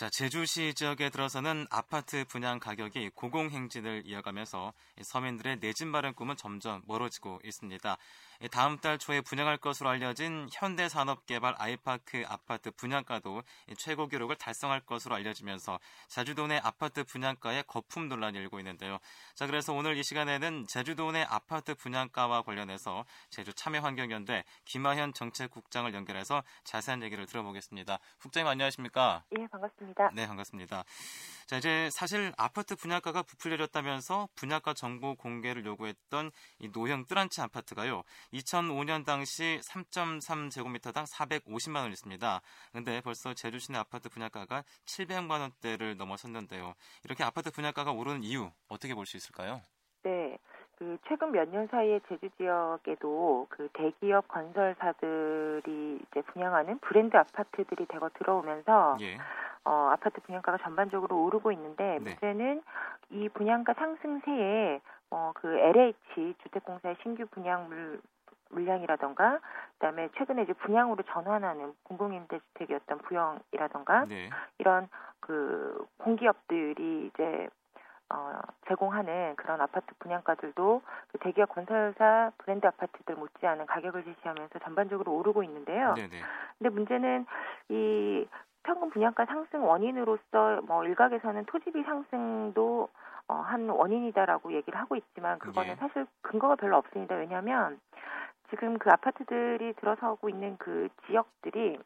자, 제주시 지역에 들어서는 아파트 분양 가격이 고공행진을 이어가면서 서민들의 내 집 마련 꿈은 점점 멀어지고 있습니다. 다음 달 초에 분양할 것으로 알려진 현대산업개발 아이파크 아파트 분양가도 최고 기록을 달성할 것으로 알려지면서 제주도 내 아파트 분양가에 거품 논란이 일고 있는데요. 자, 그래서 오늘 이 시간에는 제주도 내 아파트 분양가와 관련해서 제주 참여환경연대 김하현 정책국장을 연결해서 자세한 얘기를 들어보겠습니다. 국장님 안녕하십니까? 예, 반갑습니다. 네, 반갑습니다. 자, 이제 사실 아파트 분양가가 부풀려졌다면서 분양가 정보 공개를 요구했던 이 노형 뜰한치 아파트가요. 2005년 당시 3.3제곱미터당 450만 원이었습니다. 근데 벌써 제주 시내 아파트 분양가가 700만 원대를 넘어섰는데요. 이렇게 아파트 분양가가 오르는 이유 어떻게 볼 수 있을까요? 네. 그 최근 몇 년 사이에 제주 지역에도 그 대기업 건설사들이 이제 분양하는 브랜드 아파트들이 대거 들어오면서 예. 어, 아파트 분양가가 전반적으로 오르고 있는데 네. 문제는 이 분양가 상승세에 어, 그 LH 주택공사의 신규 분양물 물량이라던가 그다음에 최근에 이제 분양으로 전환하는 공공임대주택이었던 부영이라던가 네. 이런 그 공기업들이 이제 어, 제공하는 그런 아파트 분양가들도 그 대기업 건설사 브랜드 아파트들 못지않은 가격을 제시하면서 전반적으로 오르고 있는데요. 네, 네. 근데 문제는 이 평균 분양가 상승 원인으로서 뭐 일각에서는 토지비 상승도 어, 한 원인이다라고 얘기를 하고 있지만 그거는 예. 사실 근거가 별로 없습니다. 왜냐하면 지금 그 아파트들이 들어서고 있는 그 지역들이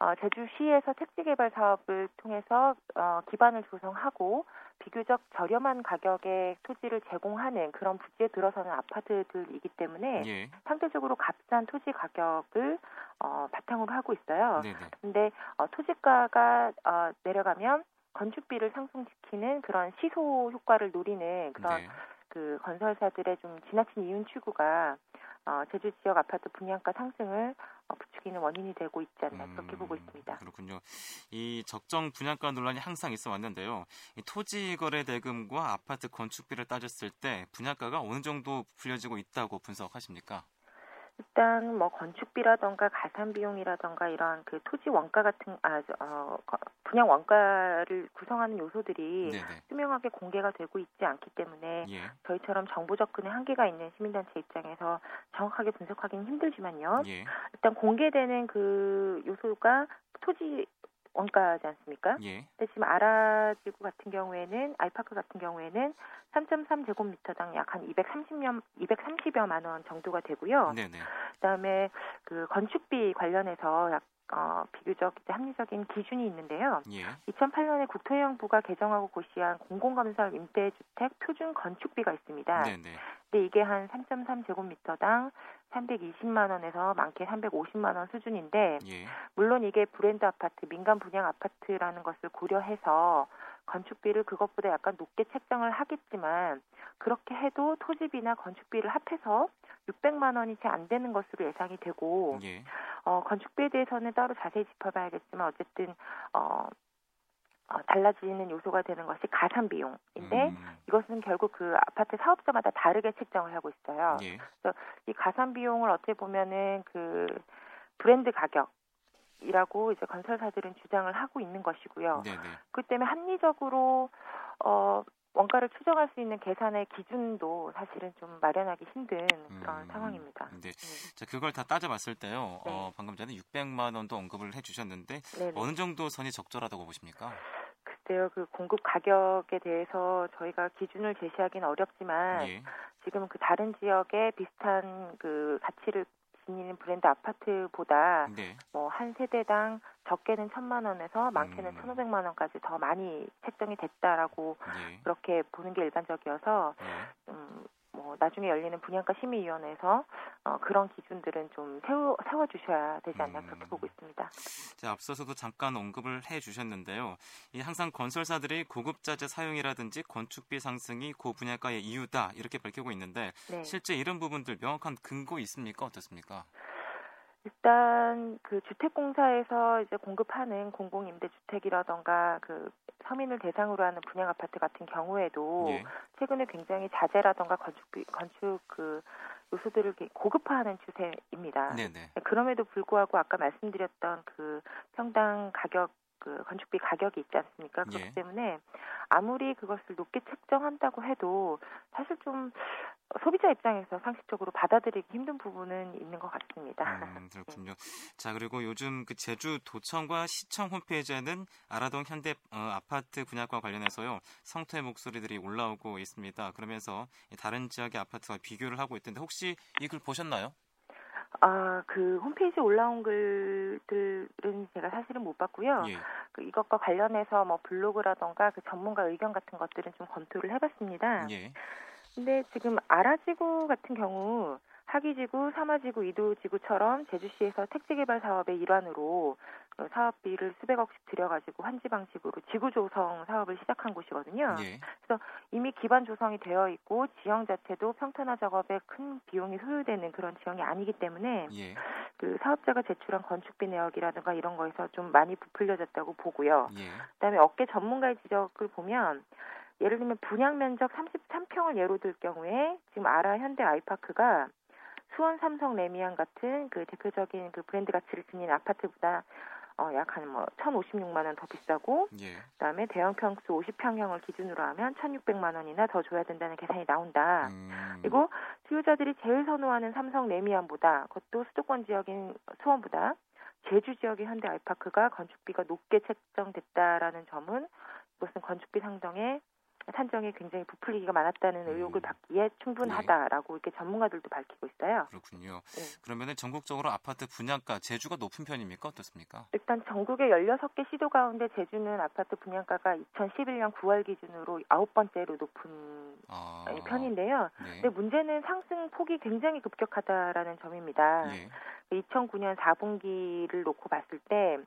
어, 제주시에서 택지 개발 사업을 통해서 어, 기반을 조성하고 비교적 저렴한 가격에 토지를 제공하는 그런 부지에 들어서는 아파트들이기 때문에 예. 상대적으로 값싼 토지 가격을 어, 바탕으로 하고 있어요. 근데 어, 토지가가 어, 내려가면 건축비를 상승시키는 그런 시소 효과를 노리는 그런 네. 그 건설사들의 좀 지나친 이윤 추구가 어, 제주 지역 아파트 분양가 상승을 어, 부추기는 원인이 되고 있지 않나 그렇게 음, 보고 있습니다. 그렇군요. 이 적정 분양가 논란이 항상 있어 왔는데요. 이 토지 거래 대금과 아파트 건축비를 따졌을 때 분양가가 어느 정도 풀려지고 있다고 분석하십니까? 일단 뭐 건축비라던가 가산 비용이라던가 이런 그 토지 원가 같은 아 어, 거- 분양 원가를 구성하는 요소들이 네, 네. 투명하게 공개가 되고 있지 않기 때문에 예. 저희처럼 정보 접근에 한계가 있는 시민단체 입장에서 정확하게 분석하기는 힘들지만요. 예. 일단 공개되는 그 요소가 토지 원가지 않습니까? 예. 근데 지금 아라지구 같은 경우에는 아이파크 같은 경우에는 3.3 제곱미터당 약 한 230여 230여만 원 정도가 되고요. 네, 네. 그다음에 그 건축비 관련해서 약 어, 비교적 합리적인 기준이 있는데요. 예. 2008년에 국토해양부가 개정하고 고시한 공공건설 임대주택 표준 건축비가 있습니다. 네, 네. 근데 이게 한 3.3 제곱미터당 320만 원에서 많게 350만 원 수준인데 예. 물론 이게 브랜드 아파트, 민간 분양 아파트라는 것을 고려해서 건축비를 그것보다 약간 높게 책정을 하겠지만 그렇게 해도 토지비나 건축비를 합해서 600만 원이 채 안 되는 것으로 예상이 되고 예. 어, 건축비에 대해서는 따로 자세히 짚어봐야겠지만 어쨌든 어, 어, 달라지는 요소가 되는 것이 가산 비용인데 음, 이것은 결국 그 아파트 사업자마다 다르게 책정을 하고 있어요. 예. 이 가산 비용을 어떻게 보면은 그 브랜드 가격이라고 이제 건설사들은 주장을 하고 있는 것이고요. 네, 네. 그 때문에 합리적으로 어 원가를 추정할 수 있는 계산의 기준도 사실은 좀 마련하기 힘든 그런 음, 상황입니다. 네. 네. 자, 그걸 다 따져봤을 때요. 네. 어, 방금 전에 600만 원도 언급을 해주셨는데 네네. 어느 정도 선이 적절하다고 보십니까? 글쎄요, 그 공급 가격에 대해서 저희가 기준을 제시하기는 어렵지만 예. 지금 그 다른 지역에 비슷한 그 가치를 지니는 브랜드 아파트보다 네. 뭐한 세대당 적게는 천만 원에서 많게는 음. 천오백만 원까지 더 많이 책정이 됐다라고 예. 그렇게 보는 게 일반적이어서 예. 음, 뭐 나중에 열리는 분양가 심의위원회에서 어, 그런 기준들은 좀 세워 세워 주셔야 되지 않나 음. 그렇게 보고 있습니다. 자, 앞서서도 잠깐 언급을 해 주셨는데요. 이 항상 건설사들이 고급자재 사용이라든지 건축비 상승이 고 분양가의 이유다 이렇게 밝히고 있는데 네. 실제 이런 부분들 명확한 근거 있습니까? 어떻습니까? 일단 그 주택공사에서 이제 공급하는 공공임대주택이라던가 그 서민을 대상으로 하는 분양 아파트 같은 경우에도 예. 최근에 굉장히 자재라던가 건축 건축 그 요소들을 고급화하는 추세입니다. 네, 네. 그럼에도 불구하고 아까 말씀드렸던 그 평당 가격 그 건축비 가격이 있지 않습니까? 그렇기 예. 때문에 아무리 그것을 높게 책정한다고 해도 사실 좀 소비자 입장에서 상식적으로 받아들이기 힘든 부분은 있는 것 같습니다. 음, 그렇군요. 자, 그리고 요즘 그 제주 도청과 시청 홈페이지에는 아라동 현대 어, 아파트 분양과 관련해서요 성토의 목소리들이 올라오고 있습니다. 그러면서 다른 지역의 아파트와 비교를 하고 있던데 혹시 이 글 보셨나요? 아, 그 홈페이지에 올라온 글들은 제가 사실은 못 봤고요. 예. 그 이것과 관련해서 뭐 블로그라던가 그 전문가 의견 같은 것들은 좀 검토를 해봤습니다. 예. 근데 지금 아라지구 같은 경우 하기지구, 사마지구, 이도지구처럼 제주시에서 택지개발 사업의 일환으로 그 사업비를 수백억씩 들여가지고 환지 방식으로 지구 조성 사업을 시작한 곳이거든요. 예. 이미 기반 조성이 되어 있고 지형 자체도 평탄화 작업에 큰 비용이 소요되는 그런 지형이 아니기 때문에 예. 그 사업자가 제출한 건축비 내역이라든가 이런 거에서 좀 많이 부풀려졌다고 보고요. 예. 그다음에 업계 전문가의 지적을 보면 예를 들면 분양 면적 33평을 예로 들 경우에 지금 아라 현대 아이파크가 수원 삼성 레미안 같은 그 대표적인 그 브랜드 가치를 지닌 아파트보다 어, 약한 뭐 1,056만 원 더 비싸고 예. 그다음에 대형 평수 50평형을 기준으로 하면 1,600만 원이나 더 줘야 된다는 계산이 나온다. 음. 그리고 수요자들이 제일 선호하는 삼성 레미안보다 그것도 수도권 지역인 수원보다 제주 지역의 현대 아이파크가 건축비가 높게 책정됐다라는 점은 이것은 건축비 상정에 산정에 굉장히 부풀리기가 많았다는 음. 의혹을 받기에 충분하다라고 이렇게 전문가들도 밝히고 있어요. 그렇군요. 네. 그러면은 전국적으로 아파트 분양가 제주가 높은 편입니까? 어떻습니까? 일단 전국의 16개 시도 가운데 제주는 아파트 분양가가 2011년 9월 기준으로 아홉 번째로 높은 아. 편인데요. 네. 근데 문제는 상승 폭이 굉장히 급격하다라는 점입니다. 예. 2009년 4분기를 놓고 봤을 때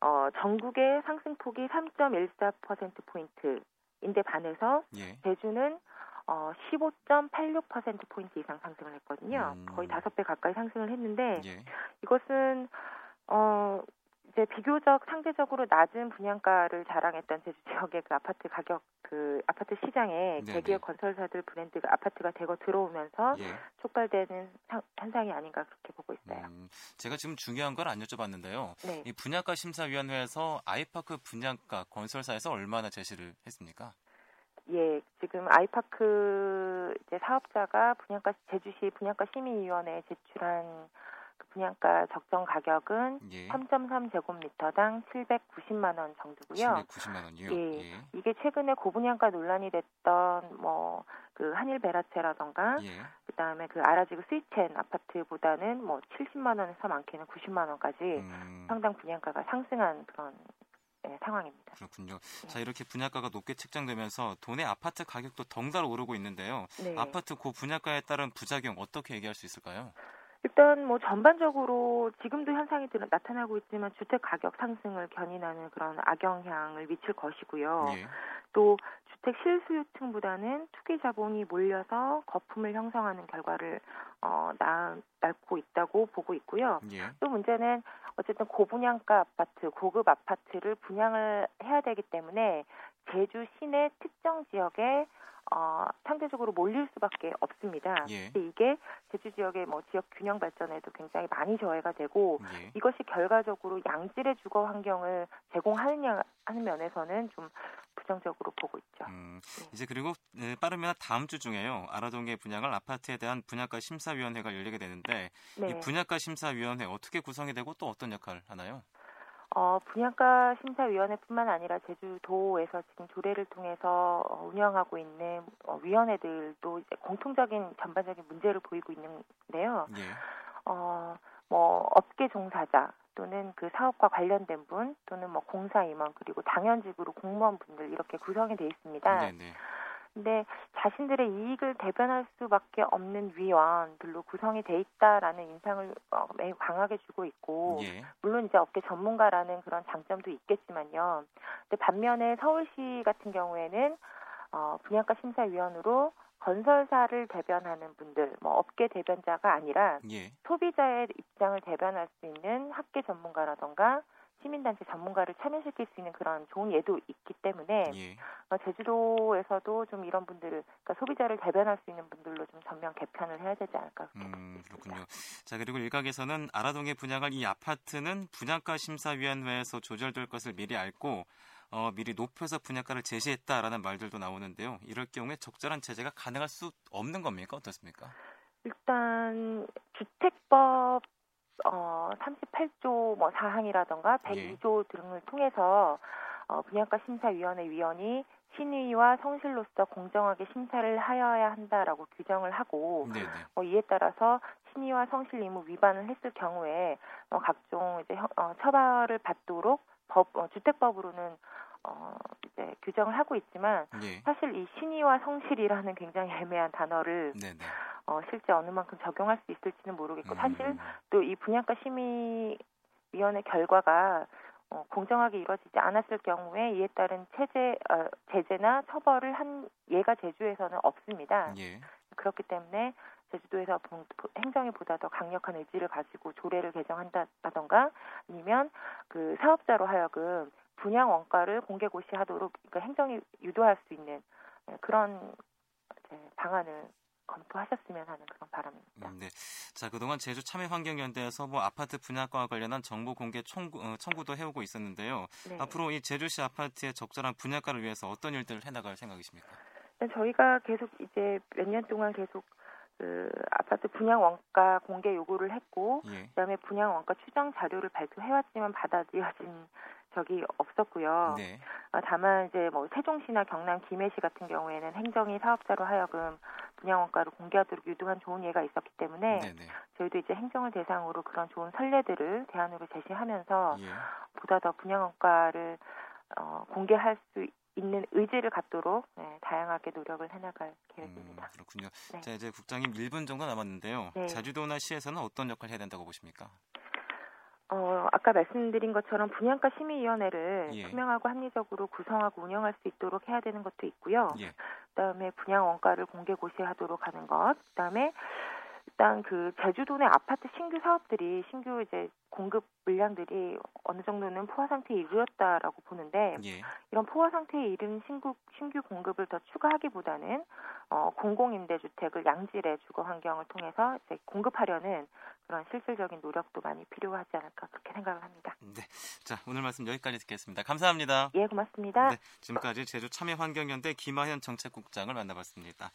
어, 전국의 상승폭이 3.14%포인트 인데 반해서 예. 제주는 어, 15.86%포인트 이상 상승을 했거든요. 음. 거의 다섯 배 가까이 상승을 했는데 예. 이것은 어, 이제 비교적 상대적으로 낮은 분양가를 자랑했던 제주 지역의 그 아파트 가격 그 아파트 시장에 네네. 대기업 건설사들 브랜드가 아파트가 대거 들어오면서 예. 촉발되는 상- 현상이 아닌가 그렇게 보고 있어요. 음, 제가 지금 중요한 걸 안 여쭤봤는데요. 네. 이 분양가 심사위원회에서 아이파크 분양가 건설사에서 얼마나 제시를 했습니까? 예, 지금 아이파크 이제 사업자가 분양가 제주시 분양가 심의위원회에 제출한 그 분양가 적정 가격은 예. 3.3제곱미터당 790만 원 정도고요. 790만 원이요. 예. 예. 이게 최근에 고분양가 논란이 됐던 뭐 그 한일 베라체라던가 예. 그다음에 그 아라지구 스위첸 아파트보다는 뭐 70만 원에서 많게는 90만 원까지 음, 상당 분양가가 상승한 그런 예, 상황입니다. 그렇군요. 자, 이렇게 분양가가 높게 책정되면서 도내 아파트 가격도 덩달아 오르고 있는데요. 네. 아파트 고 분양가에 따른 부작용 어떻게 얘기할 수 있을까요? 일단 뭐 전반적으로 지금도 현상이 드- 나타나고 있지만 주택 가격 상승을 견인하는 그런 악영향을 미칠 것이고요. 예. 또 주택 실수요층보다는 투기 자본이 몰려서 거품을 형성하는 결과를 어, 낳, 낳고 있다고 보고 있고요. 예. 또 문제는 어쨌든 고분양가 아파트, 고급 아파트를 분양을 해야 되기 때문에 제주 시내 특정 지역에 어, 상대적으로 몰릴 수밖에 없습니다. 예. 이게 제주 지역의 뭐 지역 균형 발전에도 굉장히 많이 저해가 되고 예. 이것이 결과적으로 양질의 주거 환경을 제공하느냐 하는 면에서는 좀 부정적으로 보고 있죠. 음, 네. 이제 그리고 네, 빠르면 다음 주 중에요. 아라동에 분양할 아파트에 대한 분양가 심사위원회가 열리게 되는데 네. 이 분양가 심사위원회 어떻게 구성이 되고 또 어떤 역할을 하나요? 어, 분양가 심사위원회뿐만 아니라 제주도에서 지금 조례를 통해서 어, 운영하고 있는 어, 위원회들도 이제 공통적인 전반적인 문제를 보이고 있는데요. 예. 어, 뭐 업계 종사자 또는 그 사업과 관련된 분 또는 뭐 공사 임원 그리고 당연직으로 공무원 분들 이렇게 구성이 돼 있습니다. 네, 네. 근데 자신들의 이익을 대변할 수밖에 없는 위원들로 구성이 돼 있다라는 인상을 어, 매우 강하게 주고 있고 예. 물론 이제 업계 전문가라는 그런 장점도 있겠지만요. 근데 반면에 서울시 같은 경우에는 어, 분양가 심사위원으로 건설사를 대변하는 분들, 뭐 업계 대변자가 아니라 예. 소비자의 입장을 대변할 수 있는 학계 전문가라던가 시민단체 전문가를 참여시킬 수 있는 그런 좋은 예도 있기 때문에 예. 어, 제주도에서도 좀 이런 분들을 그러니까 소비자를 대변할 수 있는 분들로 좀 전면 개편을 해야 되지 않을까 음, 그렇군요. 자, 그리고 일각에서는 아라동에 분양할 이 아파트는 분양가 심사위원회에서 조절될 것을 미리 알고 어, 미리 높여서 분양가를 제시했다라는 말들도 나오는데요. 이럴 경우에 적절한 제재가 가능할 수 없는 겁니까? 어떻습니까? 일단 주택법 어 38조 뭐 사항이라던가 102조 등을 통해서 어 분양가 심사위원회 위원이 신의와 성실로서 공정하게 심사를 하여야 한다라고 규정을 하고 네, 네. 어, 이에 따라서 신의와 성실 의무 위반을 했을 경우에 어, 각종 이제 형- 어, 처벌을 받도록 법 어, 주택법으로는 어, 이제 규정을 하고 있지만 예. 사실 이 신의와 성실이라는 굉장히 애매한 단어를 네, 네. 어, 실제 어느 만큼 적용할 수 있을지는 모르겠고 사실 음, 또이 분양가 심의위원회 결과가 어, 공정하게 이루어지지 않았을 경우에 이에 따른 체제 어, 제재나 처벌을 한 예가 제주에서는 없습니다. 예. 그렇기 때문에 제주도에서 행정이 보다 더 강력한 의지를 가지고 조례를 개정한다던가 아니면 그 사업자로 하여금 분양 원가를 공개 고시하도록 그러니까 행정이 유도할 수 있는 예, 그런 방안을 검토하셨으면 하는 그런 바람입니다. 음, 네. 자, 그동안 제주 참여 환경 연대에서 뭐 아파트 분양가와 관련한 정보 공개 청구, 어, 청구도 해오고 있었는데요. 네. 앞으로 이 제주시 아파트의 적절한 분양가를 위해서 어떤 일들을 해 나갈 생각이십니까? 일단 저희가 계속 이제 몇 년 동안 계속 그 아파트 분양 원가 공개 요구를 했고 예. 그다음에 분양 원가 추정 자료를 발표해 왔지만 받아들여진 적이 없었고요. 네. 어, 다만 이제 뭐 세종시나 경남 김해시 같은 경우에는 행정이 사업자로 하여금 분양 원가를 공개하도록 유도한 좋은 예가 있었기 때문에 네, 네. 저희도 이제 행정을 대상으로 그런 좋은 선례들을 대안으로 제시하면서 예. 보다 더 분양 원가를 어, 공개할 수 있는 의지를 갖도록 네, 다양하게 노력을 해나갈 음, 계획입니다. 그렇군요. 네. 자, 이제 국장님 1분 정도 남았는데요. 네. 제주도나 시에서는 어떤 역할을 해야 된다고 보십니까? 어, 아까 말씀드린 것처럼 분양가 심의위원회를 예. 투명하고 합리적으로 구성하고 운영할 수 있도록 해야 되는 것도 있고요. 예. 그다음에 분양 원가를 공개 고시하도록 하는 것. 그다음에 일단 그 제주도 내 아파트 신규 사업들이 신규 이제 공급 물량들이 어느 정도는 포화 상태에 이르렀다라고 보는데 예. 이런 포화 상태에 이른 신규 신규 공급을 더 추가하기보다는 어, 공공 임대 주택을 양질의 주거 환경을 통해서 이제 공급하려는 그런 실질적인 노력도 많이 필요하지 않을까 그렇게 생각을 합니다. 네. 자, 오늘 말씀 여기까지 듣겠습니다. 감사합니다. 예, 고맙습니다. 네. 지금까지 제주 참여환경연대 김하현 정책국장을 만나봤습니다.